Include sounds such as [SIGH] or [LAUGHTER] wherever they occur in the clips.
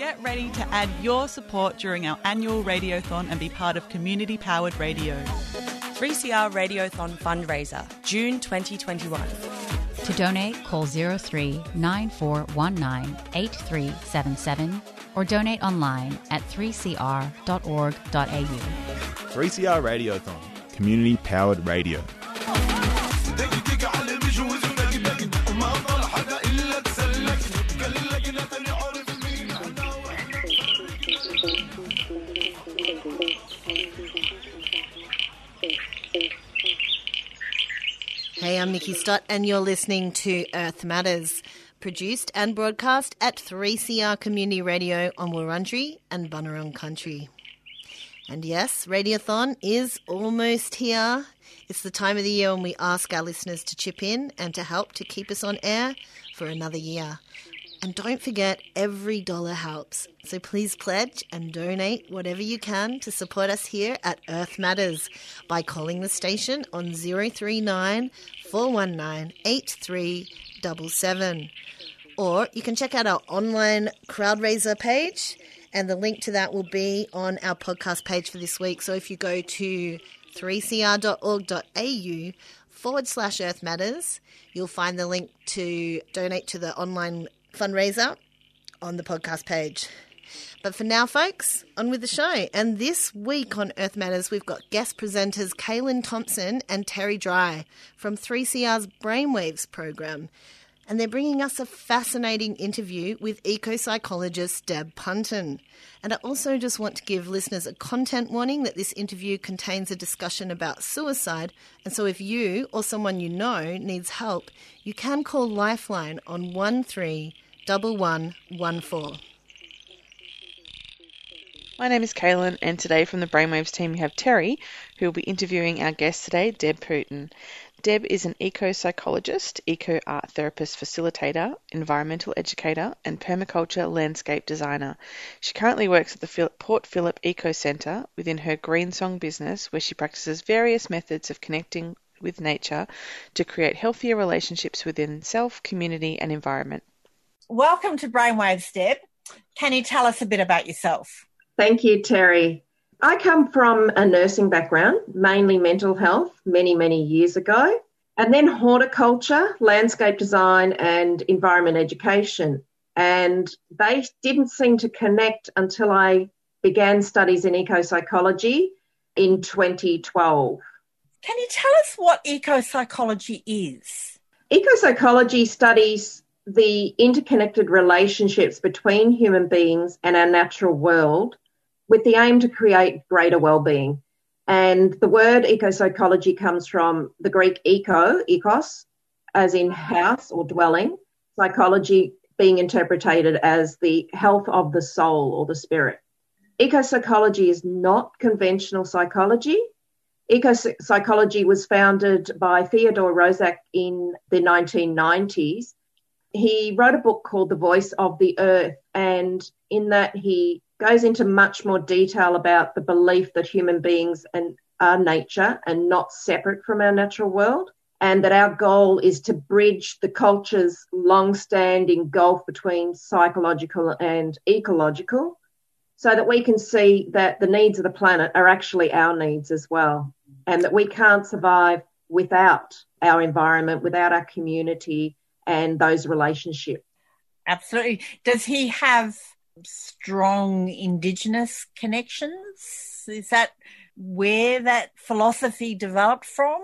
Get ready to add your support during our annual Radiothon and be part of community powered radio. 3CR Radiothon fundraiser, June 2021. To donate, call 03 9419 8377 or donate online at 3cr.org.au. 3CR Radiothon, community powered radio. Hey, I'm Nikki Stott, and you're listening to Earth Matters, produced and broadcast at 3CR Community Radio on Wurundjeri and Bunurong Country. And yes, Radiothon is almost here. It's the time of the year when we ask our listeners to chip in and to help to keep us on air for another year. And don't forget, every dollar helps. So please pledge and donate whatever you can to support us here at Earth Matters by calling the station on 039 419 8377. Or you can check out our online crowd-raiser page, and the link to that will be on our podcast page for this week. So if you go to 3cr.org.au forward slash Earth Matters, you'll find the link to donate to the online fundraiser on the podcast page. But for now, folks, on with the show. And this week on Earth Matters, we've got guest presenters Kaylin Thompson and Terry Dry from 3CR's Brainwaves program. And they're bringing us a fascinating interview with eco psychologist Deb Punton. And I also just want to give listeners a content warning that this interview contains a discussion about suicide. And so if you or someone you know needs help, you can call Lifeline on 131114. My name is Kaylin, and today from the Brainwaves team we have Terry, who will be interviewing our guest today, Deb Punton. Deb is an eco psychologist, eco art therapist facilitator, environmental educator, and permaculture landscape designer. She currently works at the Port Phillip Eco Centre within her Greensong business, where she practices various methods of connecting with nature to create healthier relationships within self, community, and environment. Welcome to Brainwaves, Deb. Can you tell us a bit about yourself? Thank you, Terry. I come from a nursing background, mainly mental health, many, many years ago, and then horticulture, landscape design, and environment education. And they didn't seem to connect until I began studies in eco psychology in 2012. Can you tell us what eco psychology is? Eco psychology studies the interconnected relationships between human beings and our natural world with the aim to create greater well-being. And the word eco-psychology comes from the Greek eco, ekos, as in house or dwelling, psychology being interpreted as the health of the soul or the spirit. Eco psychology is not conventional psychology. Eco psychology was founded by Theodore Roszak in the 1990s. He wrote a book called The Voice of the Earth, and in that he goes into much more detail about the belief that human beings and are nature and not separate from our natural world, and that our goal is to bridge the culture's long-standing gulf between psychological and ecological, so that we can see that the needs of the planet are actually our needs as well, and that we can't survive without our environment, without our community, and those relationships. Absolutely. Does he have strong Indigenous connections? Is that where that philosophy developed from?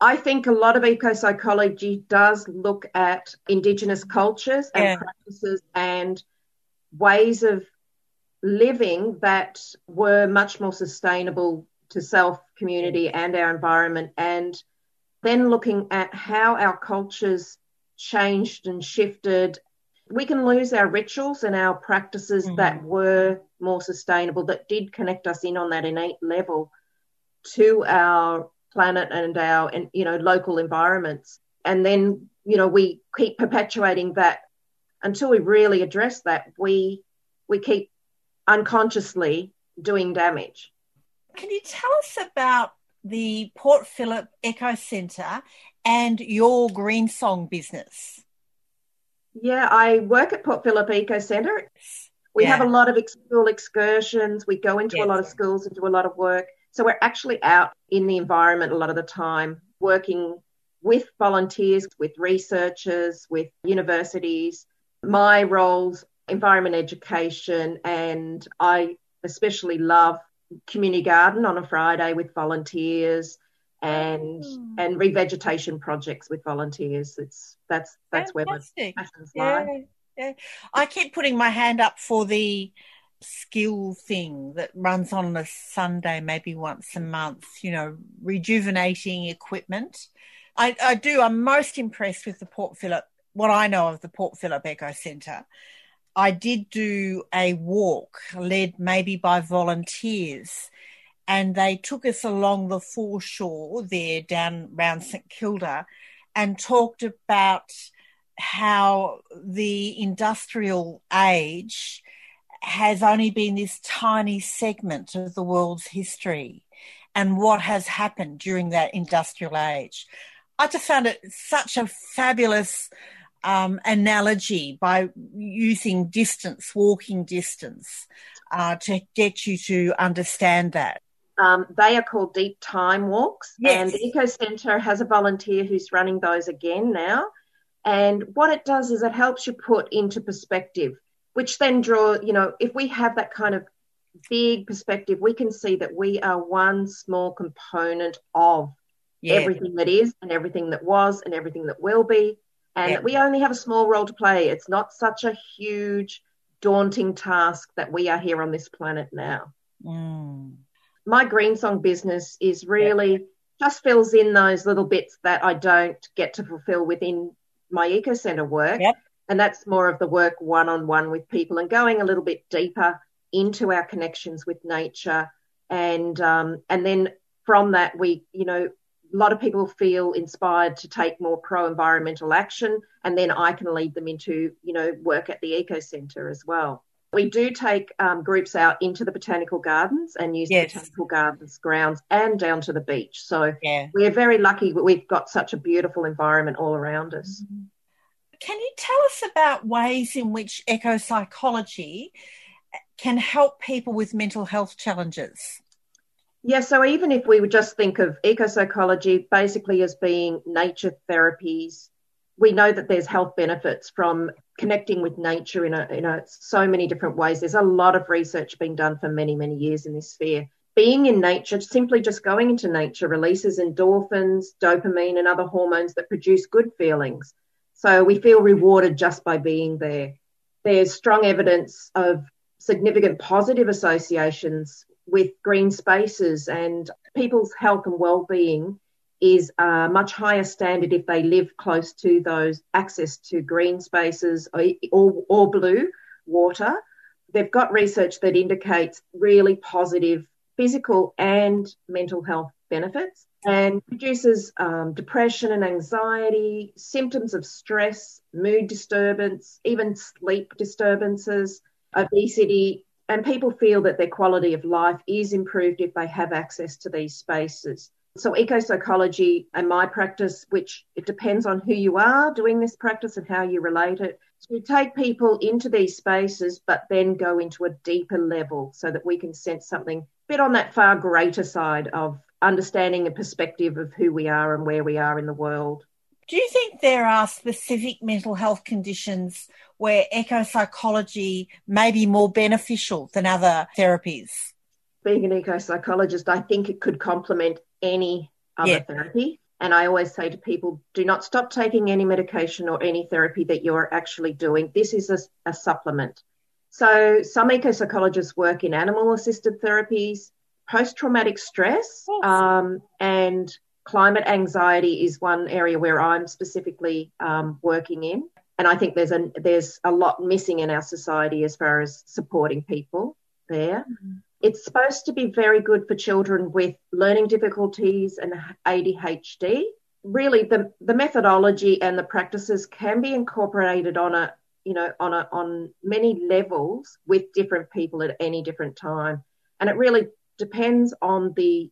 I think a lot of eco psychology does look at Indigenous cultures and yeah. practices and ways of living that were much more sustainable to self, community, and our environment. And then looking at how our cultures changed and shifted we can lose our rituals and our practices mm-hmm. that were more sustainable, that did connect us in on that innate level to our planet and our and you know local environments. And then you know we keep perpetuating that until we really address that. We we keep unconsciously doing damage. Can you tell us about the Port Phillip Eco Centre and your Green Song business? Yeah, I work at Port Phillip Eco Centre. We Yeah. have a lot of school excursions. We go into a lot of schools and do a lot of work. So we're actually out in the environment a lot of the time, working with volunteers, with researchers, with universities. My roles, environment education, and I especially love community garden on a Friday with volunteers and hmm. and revegetation projects with volunteers. It's that's that's where my Fantastic. passions lie. Yeah, yeah. I keep putting my hand up for the skill thing that runs on a Sunday, maybe once a month, you know, rejuvenating equipment. I, I do, I'm most impressed with the Port Phillip, what I know of the Port Phillip Eco Centre. I did do a walk led maybe by volunteers, and they took us along the foreshore there down around St Kilda and talked about how the industrial age has only been this tiny segment of the world's history and what has happened during that industrial age. I just found it such a fabulous um, analogy by using distance, walking distance, uh, to get you to understand that. Um, they are called deep time walks, Yes. and the Eco Centre has a volunteer who's running those again now. And what it does is it helps you put into perspective, which then draw, you know, if we have that kind of big perspective, we can see that we are one small component of Yeah. everything that is and everything that was and everything that will be. And Yeah. that we only have a small role to play. It's not such a huge, daunting task that we are here on this planet now Mm. My green song business is really just fills in those little bits that I don't get to fulfill within my eco center work. Yep. And that's more of the work one on one with people and going a little bit deeper into our connections with nature. And um, and then from that we, you know, a lot of people feel inspired to take more pro environmental action and then I can lead them into, you know, work at the eco center as well. We do take um, groups out into the botanical gardens and use Yes. the botanical gardens grounds and down to the beach. So Yeah. we're very lucky that we've got such a beautiful environment all around us. Can you tell us about ways in which eco psychology can help people with mental health challenges? Yeah, so even if we would just think of ecopsychology basically as being nature therapies, we know that there's health benefits from connecting with nature in a, in a so many different ways. There's a lot of research being done for many, many years in this sphere. Being in nature, simply just going into nature, releases endorphins, dopamine, and other hormones that produce good feelings. So we feel rewarded just by being there. There's strong evidence of significant positive associations with green spaces and people's health and well-being is a much higher standard if they live close to those access to green spaces or, or, or blue water. They've got research that indicates really positive physical and mental health benefits and reduces um, depression and anxiety, symptoms of stress, mood disturbance, even sleep disturbances, obesity, and people feel that their quality of life is improved if they have access to these spaces. So, eco psychology and my practice, which it depends on who you are doing this practice and how you relate it, to take people into these spaces, but then go into a deeper level so that we can sense something a bit on that far greater side of understanding a perspective of who we are and where we are in the world. Do you think there are specific mental health conditions where eco psychology may be more beneficial than other therapies? Being an eco psychologist, I think it could complement any other Yeah. therapy. And I always say to people, do not stop taking any medication or any therapy that you're actually doing. This is a, a supplement. So, some eco psychologists work in animal assisted therapies, post traumatic stress, Yes. um, and climate anxiety is one area where I'm specifically um, working in. And I think there's a, there's a lot missing in our society as far as supporting people there. It's supposed to be very good for children with learning difficulties and ADHD. Really, the, the methodology and the practices can be incorporated on a you know on a on many levels with different people at any different time, and it really depends on the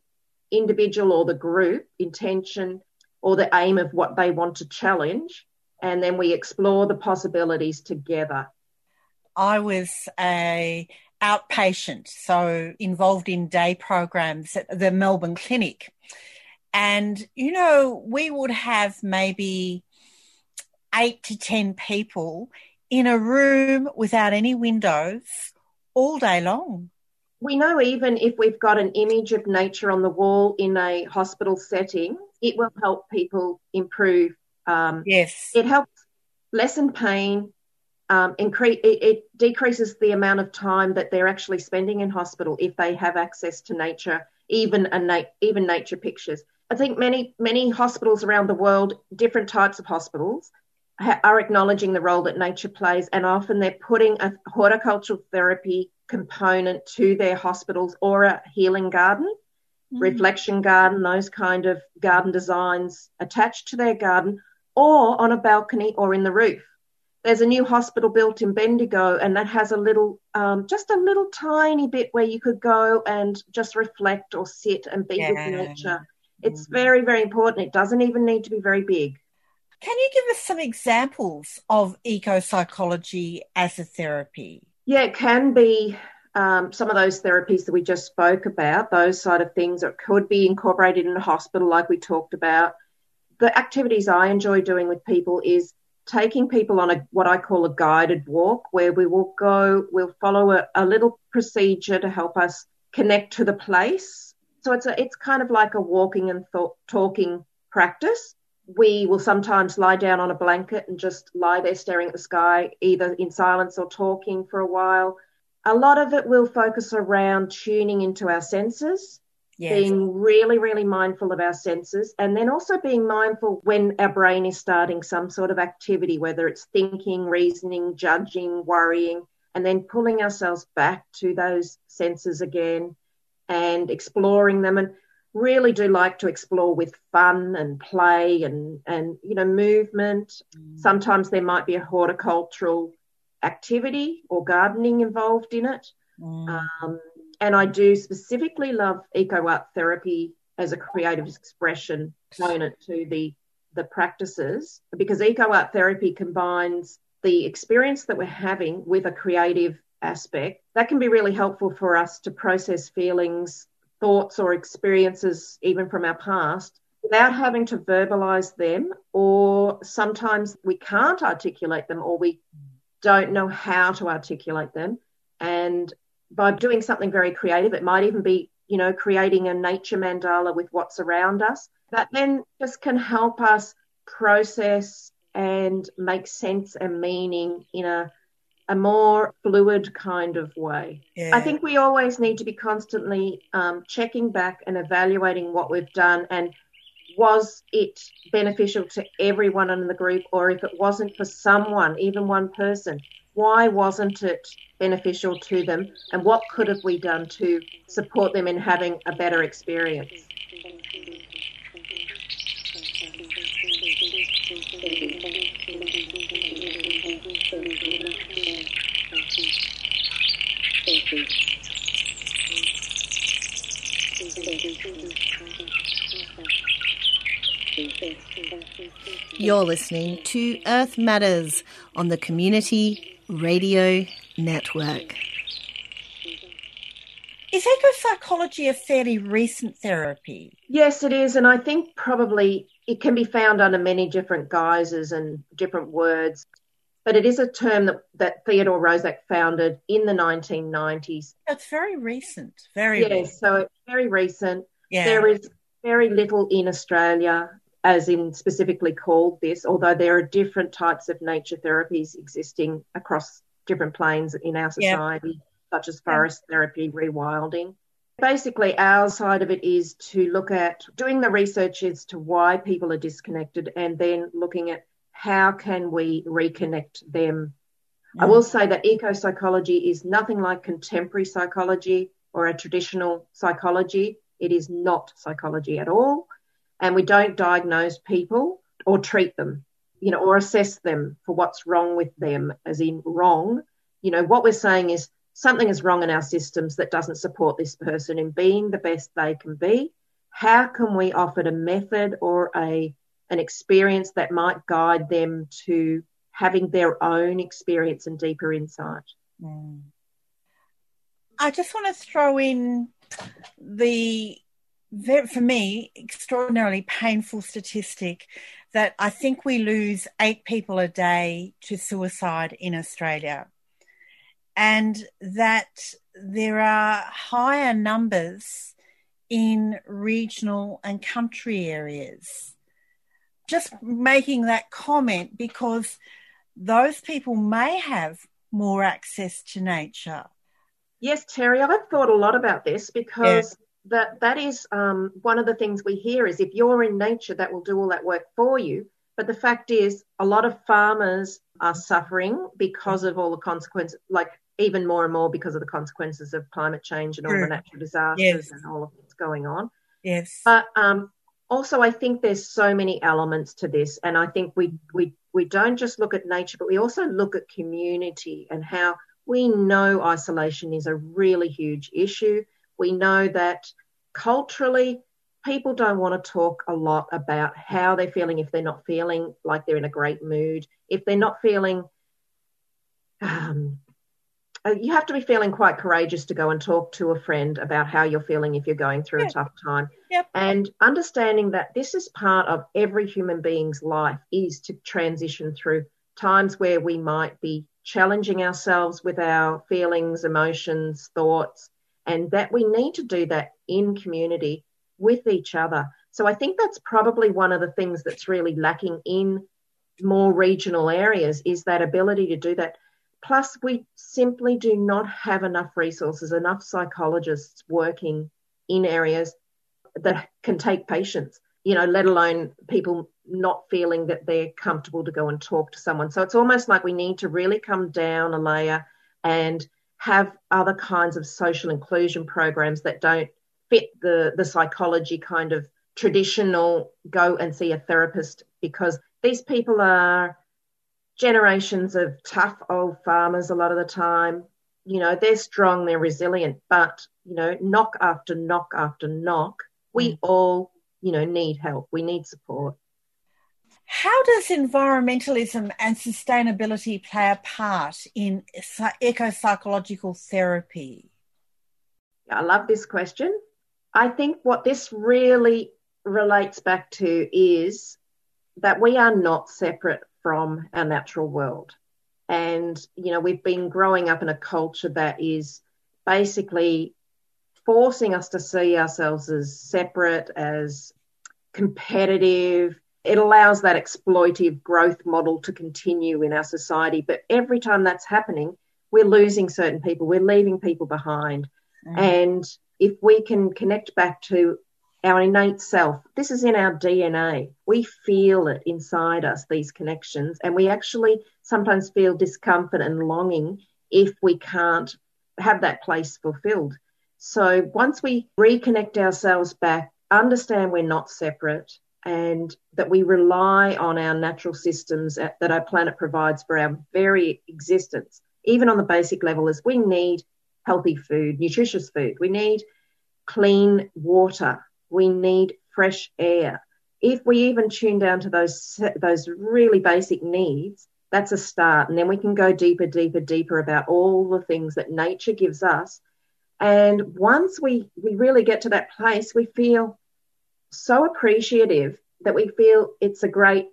individual or the group intention or the aim of what they want to challenge, and then we explore the possibilities together. I was a outpatient, so involved in day programs at the Melbourne Clinic. And, you know, we would have maybe eight to 10 people in a room without any windows all day long. We know even if we've got an image of nature on the wall in a hospital setting, it will help people improve. Um, yes. It helps lessen pain, um, it, it, decreases the amount of time that they're actually spending in hospital if they have access to nature, even a na- even nature pictures. I think many many hospitals around the world, different types of hospitals, ha- are acknowledging the role that nature plays, and often they're putting a horticultural therapy component to their hospitals or a healing garden, mm. reflection garden, those kind of garden designs attached to their garden, or on a balcony or in the roof. There's a new hospital built in Bendigo, and that has a little, um, just a little tiny bit where you could go and just reflect or sit and be yeah. with nature. It's mm-hmm. very, very important. It doesn't even need to be very big. Can you give us some examples of eco psychology as a therapy? Yeah, it can be um, some of those therapies that we just spoke about, those side of things that could be incorporated in a hospital, like we talked about. The activities I enjoy doing with people is taking people on a what I call a guided walk, where we will go, we'll follow a, a little procedure to help us connect to the place. So it's a, it's kind of like a walking and talking practice. We will sometimes lie down on a blanket and just lie there staring at the sky, either in silence or talking for a while. A lot of it will focus around tuning into our senses Yes. Being really, really mindful of our senses, and then also being mindful when our brain is starting some sort of activity, whether it's thinking, reasoning, judging, worrying, and then pulling ourselves back to those senses again and exploring them. And really do like to explore with fun and play and, and you know, movement. Mm. Sometimes there might be a horticultural activity or gardening involved in it. Mm. Um, and I do specifically love eco art therapy as a creative expression component to the the practices because eco art therapy combines the experience that we're having with a creative aspect that can be really helpful for us to process feelings thoughts or experiences even from our past without having to verbalize them or sometimes we can't articulate them or we don't know how to articulate them. And by doing something very creative, it might even be, you know, creating a nature mandala with what's around us, that then just can help us process and make sense and meaning in a a more fluid kind of way. Yeah. I think we always need to be constantly um, checking back and evaluating what we've done and was it beneficial to everyone in the group or if it wasn't for someone, even one person, why wasn't it beneficial to them and what could have we done to support them in having a better experience? You're listening to Earth Matters on the Community Radio Network. Is ecopsychology a fairly recent therapy? Yes, it is. And I think probably it can be found under many different guises and different words. But it is a term that, that Theodore Roszak founded in the 1990s. It's very recent. Very yes, recent. so it's very recent. Yeah. There is very little in Australia as in specifically called this, although there are different types of nature therapies existing across different planes in our society, yep. such as forest yep. therapy, rewilding. Basically, our side of it is to look at doing the research as to why people are disconnected and then looking at how can we reconnect them. I will say that eco psychology is nothing like contemporary psychology or a traditional psychology. It is not psychology at all and we don't diagnose people or treat them, you know, or assess them for what's wrong with them, as in wrong. You know, what we're saying is something is wrong in our systems that doesn't support this person in being the best they can be. How can we offer a method or a an experience that might guide them to having their own experience and deeper insight? Mm. I just want to throw in the, for me, extraordinarily painful statistic that I think we lose eight people a day to suicide in Australia. And that there are higher numbers in regional and country areas. Just making that comment because those people may have more access to nature. Yes, Terry, I've thought a lot about this because yeah. That that is um, one of the things we hear is if you're in nature, that will do all that work for you. But the fact is, a lot of farmers are suffering because of all the consequences, like even more and more because of the consequences of climate change and all the natural disasters yes. and all of what's going on. Yes. But um, also, I think there's so many elements to this, and I think we we we don't just look at nature, but we also look at community and how we know isolation is a really huge issue. We know that culturally, people don't want to talk a lot about how they're feeling if they're not feeling like they're in a great mood, if they're not feeling um, uh, you have to be feeling quite courageous to go and talk to a friend about how you're feeling if you're going through yeah. a tough time. Yep. And understanding that this is part of every human being's life is to transition through times where we might be challenging ourselves with our feelings, emotions, thoughts, and that we need to do that in community with each other. So I think that's probably one of the things that's really lacking in more regional areas is that ability to do that Plus, we simply do not have enough resources, enough psychologists working in areas that can take patients, you know, let alone people not feeling that they're comfortable to go and talk to someone. So it's almost like we need to really come down a layer and have other kinds of social inclusion programs that don't fit the, the psychology kind of traditional go and see a therapist because these people are generations of tough old farmers a lot of the time. You know, they're strong, they're resilient, but, you know, knock after knock after knock, we mm. all, you know, need help. We need support. How does environmentalism and sustainability play a part in eco psychological therapy? I love this question. I think what this really relates back to is that we are not separate from our natural world. And, you know, we've been growing up in a culture that is basically forcing us to see ourselves as separate, as competitive. It allows that exploitive growth model to continue in our society. But every time that's happening, we're losing certain people, we're leaving people behind. Mm. And if we can connect back to our innate self. This is in our DNA. We feel it inside us, these connections, and we actually sometimes feel discomfort and longing if we can't have that place fulfilled. So once we reconnect ourselves back, understand we're not separate, and that we rely on our natural systems that our planet provides for our very existence, even on the basic level, is we need healthy food, nutritious food. We need clean water we need fresh air. If we even tune down to those those really basic needs, that's a start, and then we can go deeper, deeper, deeper about all the things that nature gives us. And once we we really get to that place, we feel so appreciative that we feel it's a great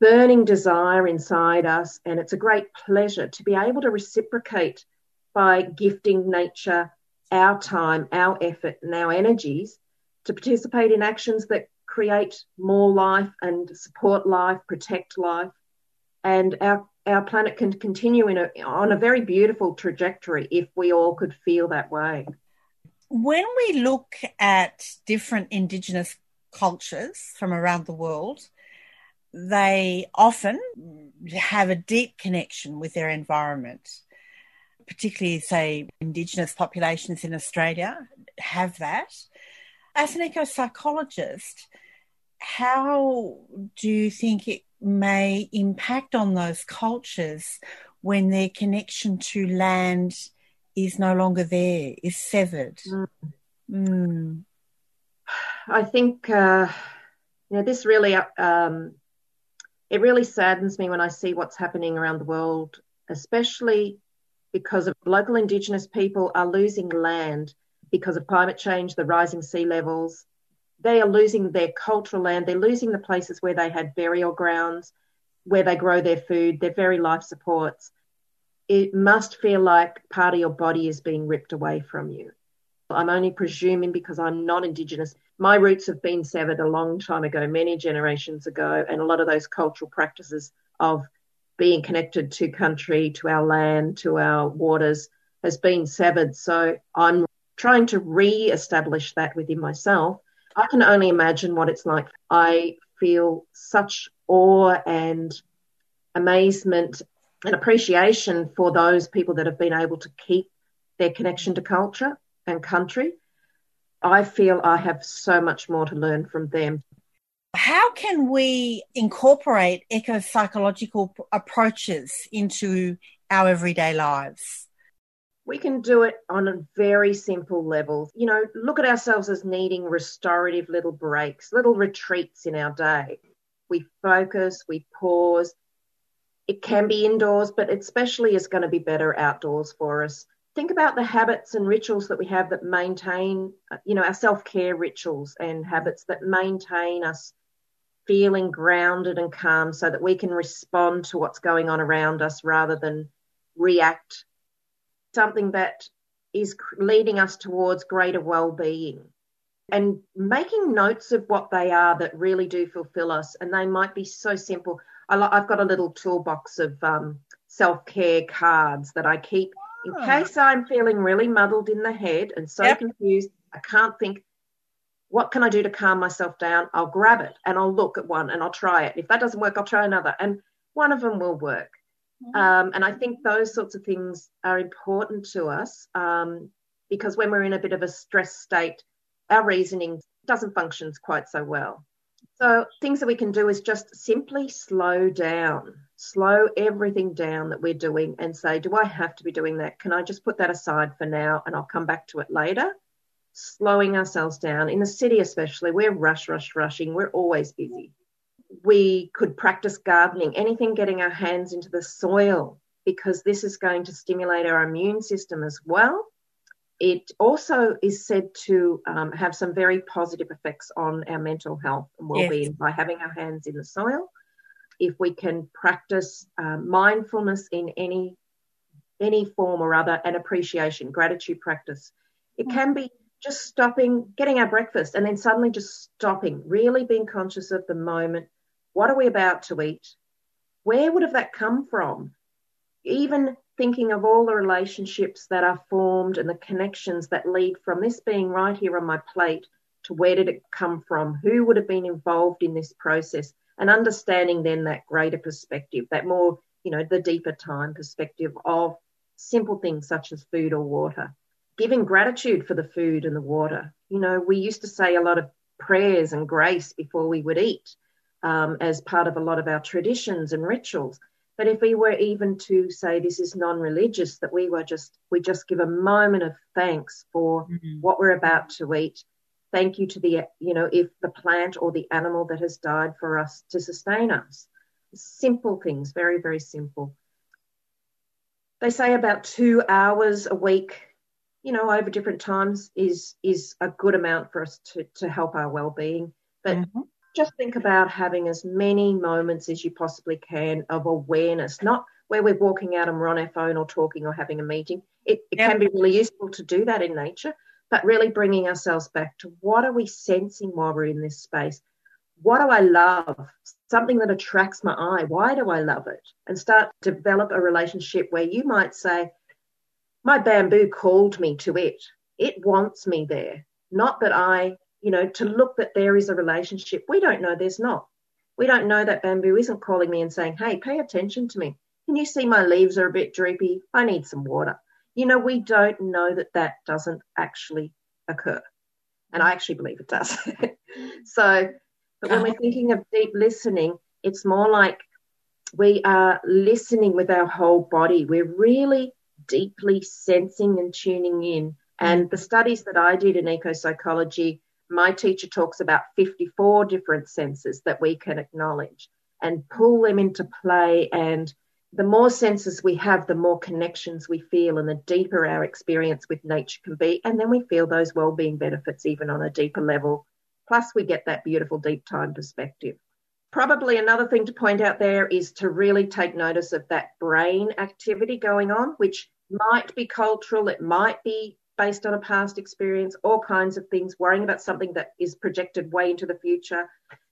burning desire inside us, and it's a great pleasure to be able to reciprocate by gifting nature our time, our effort, and our energies to participate in actions that create more life and support life, protect life, and our our planet can continue in a, on a very beautiful trajectory if we all could feel that way. When we look at different Indigenous cultures from around the world, they often have a deep connection with their environment. Particularly, say, Indigenous populations in Australia have that as an eco psychologist, how do you think it may impact on those cultures when their connection to land is no longer there, is severed? Mm. Mm. I think uh, you know this really um, it really saddens me when I see what's happening around the world, especially because of local Indigenous people are losing land because of climate change, the rising sea levels. They are losing their cultural land. They're losing the places where they had burial grounds, where they grow their food, their very life supports. It must feel like part of your body is being ripped away from you. I'm only presuming because I'm not Indigenous. My roots have been severed a long time ago, many generations ago, and a lot of those cultural practices of being connected to country, to our land, to our waters has been severed. So I'm trying to re establish that within myself. I can only imagine what it's like. I feel such awe and amazement and appreciation for those people that have been able to keep their connection to culture and country. I feel I have so much more to learn from them. How can we incorporate eco psychological approaches into our everyday lives? We can do it on a very simple level. You know, look at ourselves as needing restorative little breaks, little retreats in our day. We focus, we pause. It can be indoors, but especially is going to be better outdoors for us think about the habits and rituals that we have that maintain, you know, our self care rituals and habits that maintain us feeling grounded and calm so that we can respond to what's going on around us rather than react. Something that is leading us towards greater well being and making notes of what they are that really do fulfill us. And they might be so simple. I've got a little toolbox of um, self care cards that I keep in oh. case I'm feeling really muddled in the head and so yep. confused, I can't think, what can I do to calm myself down? I'll grab it and I'll look at one and I'll try it. If that doesn't work, I'll try another. And one of them will work. Mm-hmm. Um, and I think those sorts of things are important to us um, because when we're in a bit of a stress state, our reasoning doesn't function quite so well. So, things that we can do is just simply slow down slow everything down that we're doing and say, do I have to be doing that? Can I just put that aside for now and I'll come back to it later? Slowing ourselves down. In the city, especially, we're rush, rush, rushing. We're always busy. We could practice gardening, anything getting our hands into the soil, because this is going to stimulate our immune system as well. It also is said to um, have some very positive effects on our mental health and well-being yes. by having our hands in the soil if we can practice uh, mindfulness in any any form or other and appreciation gratitude practice it can be just stopping getting our breakfast and then suddenly just stopping really being conscious of the moment. What are we about to eat? Where would have that come from? Even thinking of all the relationships that are formed and the connections that lead from this being right here on my plate to where did it come from? Who would have been involved in this process and understanding then that greater perspective, that more, you know, the deeper time perspective of simple things such as food or water. Giving gratitude for the food and the water. You know, we used to say a lot of prayers and grace before we would eat um, as part of a lot of our traditions and rituals. But if we were even to say this is non-religious, that we were just we just give a moment of thanks for mm-hmm. what we're about to eat, thank you to the you know if the plant or the animal that has died for us to sustain us simple things very very simple they say about two hours a week you know over different times is is a good amount for us to to help our well-being but mm-hmm. just think about having as many moments as you possibly can of awareness not where we're walking out and we're on our phone or talking or having a meeting it, it yep. can be really useful to do that in nature but really bringing ourselves back to what are we sensing while we're in this space? What do I love? Something that attracts my eye. Why do I love it? And start to develop a relationship where you might say, My bamboo called me to it. It wants me there. Not that I, you know, to look that there is a relationship. We don't know there's not. We don't know that bamboo isn't calling me and saying, Hey, pay attention to me. Can you see my leaves are a bit droopy? I need some water you know, we don't know that that doesn't actually occur. And I actually believe it does. [LAUGHS] so, but when we're thinking of deep listening, it's more like we are listening with our whole body. We're really deeply sensing and tuning in. And the studies that I did in eco psychology, my teacher talks about 54 different senses that we can acknowledge and pull them into play and the more senses we have, the more connections we feel, and the deeper our experience with nature can be. And then we feel those well-being benefits even on a deeper level. Plus, we get that beautiful deep time perspective. Probably another thing to point out there is to really take notice of that brain activity going on, which might be cultural, it might be based on a past experience, all kinds of things, worrying about something that is projected way into the future.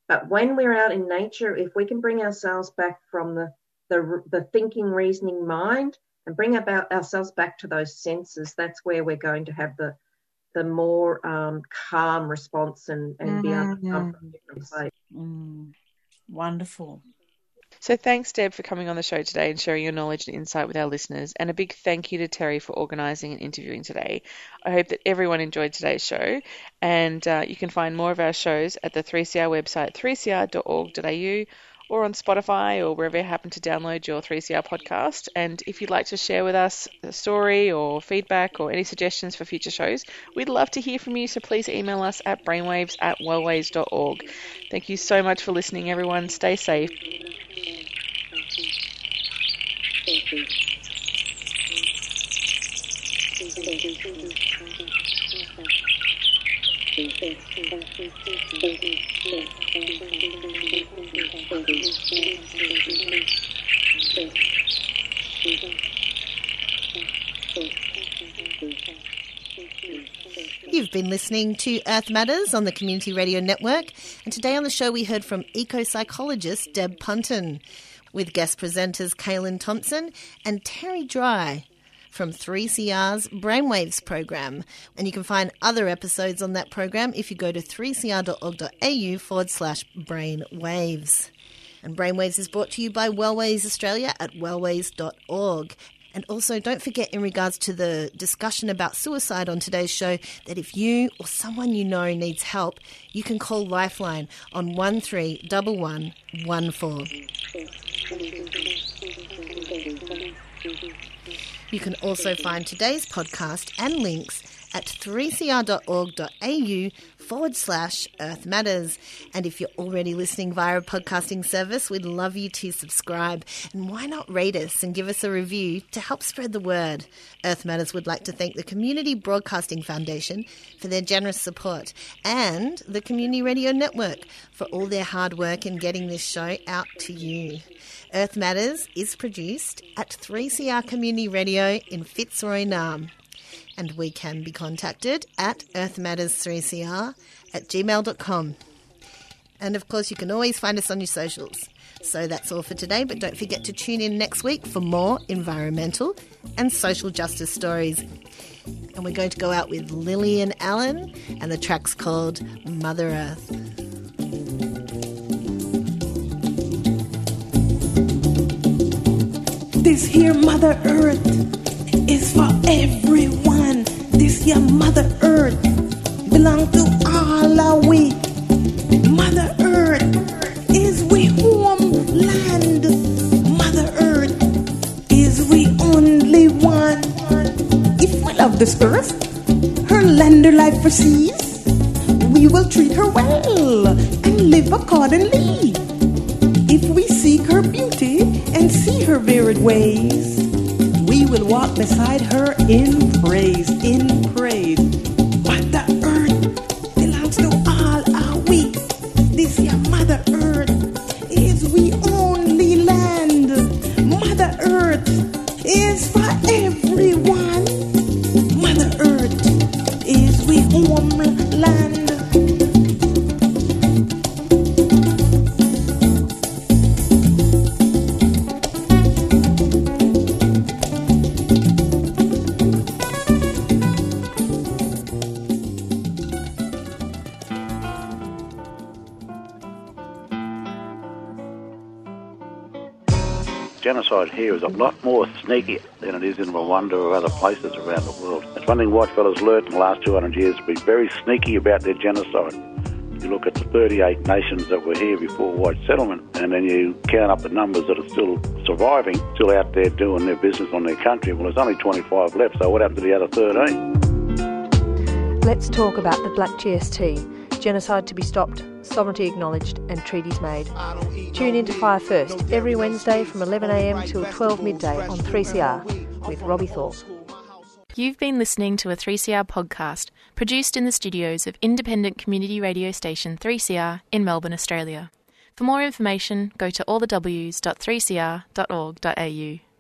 But when we're out in nature, if we can bring ourselves back from the the, the thinking, reasoning mind and bring about ourselves back to those senses, that's where we're going to have the the more um, calm response and, and mm, be able to come from a different place. Mm, wonderful. So thanks, Deb, for coming on the show today and sharing your knowledge and insight with our listeners. And a big thank you to Terry for organising and interviewing today. I hope that everyone enjoyed today's show. And uh, you can find more of our shows at the 3CR website, 3cr.org.au or on Spotify or wherever you happen to download your 3CR podcast. And if you'd like to share with us a story or feedback or any suggestions for future shows, we'd love to hear from you. So please email us at brainwaves at wellways.org. Thank you so much for listening, everyone. Stay safe. You've been listening to Earth Matters on the Community Radio Network, and today on the show we heard from eco psychologist Deb Punton with guest presenters Kaylin Thompson and Terry Dry from 3CR's Brainwaves program. And you can find other episodes on that program if you go to 3cr.org.au forward slash brainwaves. And Brainwaves is brought to you by Wellways Australia at wellways.org. And also, don't forget, in regards to the discussion about suicide on today's show, that if you or someone you know needs help, you can call Lifeline on 131114. You can also find today's podcast and links at 3cr.org.au forward slash Earth Matters. And if you're already listening via a podcasting service, we'd love you to subscribe. And why not rate us and give us a review to help spread the word? Earth Matters would like to thank the Community Broadcasting Foundation for their generous support and the Community Radio Network for all their hard work in getting this show out to you. Earth Matters is produced at 3CR Community Radio in Fitzroy, Naarm. And we can be contacted at earthmatters3cr at gmail.com. And of course, you can always find us on your socials. So that's all for today, but don't forget to tune in next week for more environmental and social justice stories. And we're going to go out with Lillian Allen, and the track's called Mother Earth. This here Mother Earth is for everyone. This here Mother Earth belong to all of we. Mother Earth is we homeland. Mother Earth is we only one. If we love this earth, her land life foresees, we will treat her well and live accordingly. If we seek her beauty and see her varied ways, will walk beside her in praise, in praise. Genocide here is a lot more sneaky than it is in Rwanda or other places around the world. It's one thing white fellas learned in the last 200 years to be very sneaky about their genocide. You look at the 38 nations that were here before white settlement, and then you count up the numbers that are still surviving, still out there doing their business on their country. Well, there's only 25 left, so what happened to the other 13? Let's talk about the Black GST, genocide to be stopped sovereignty acknowledged, and treaties made. Tune in to Fire First every Wednesday from 11am till 12 midday on 3CR with Robbie Thorpe. You've been listening to a 3CR podcast produced in the studios of independent community radio station 3CR in Melbourne, Australia. For more information, go to allthews.3cr.org.au.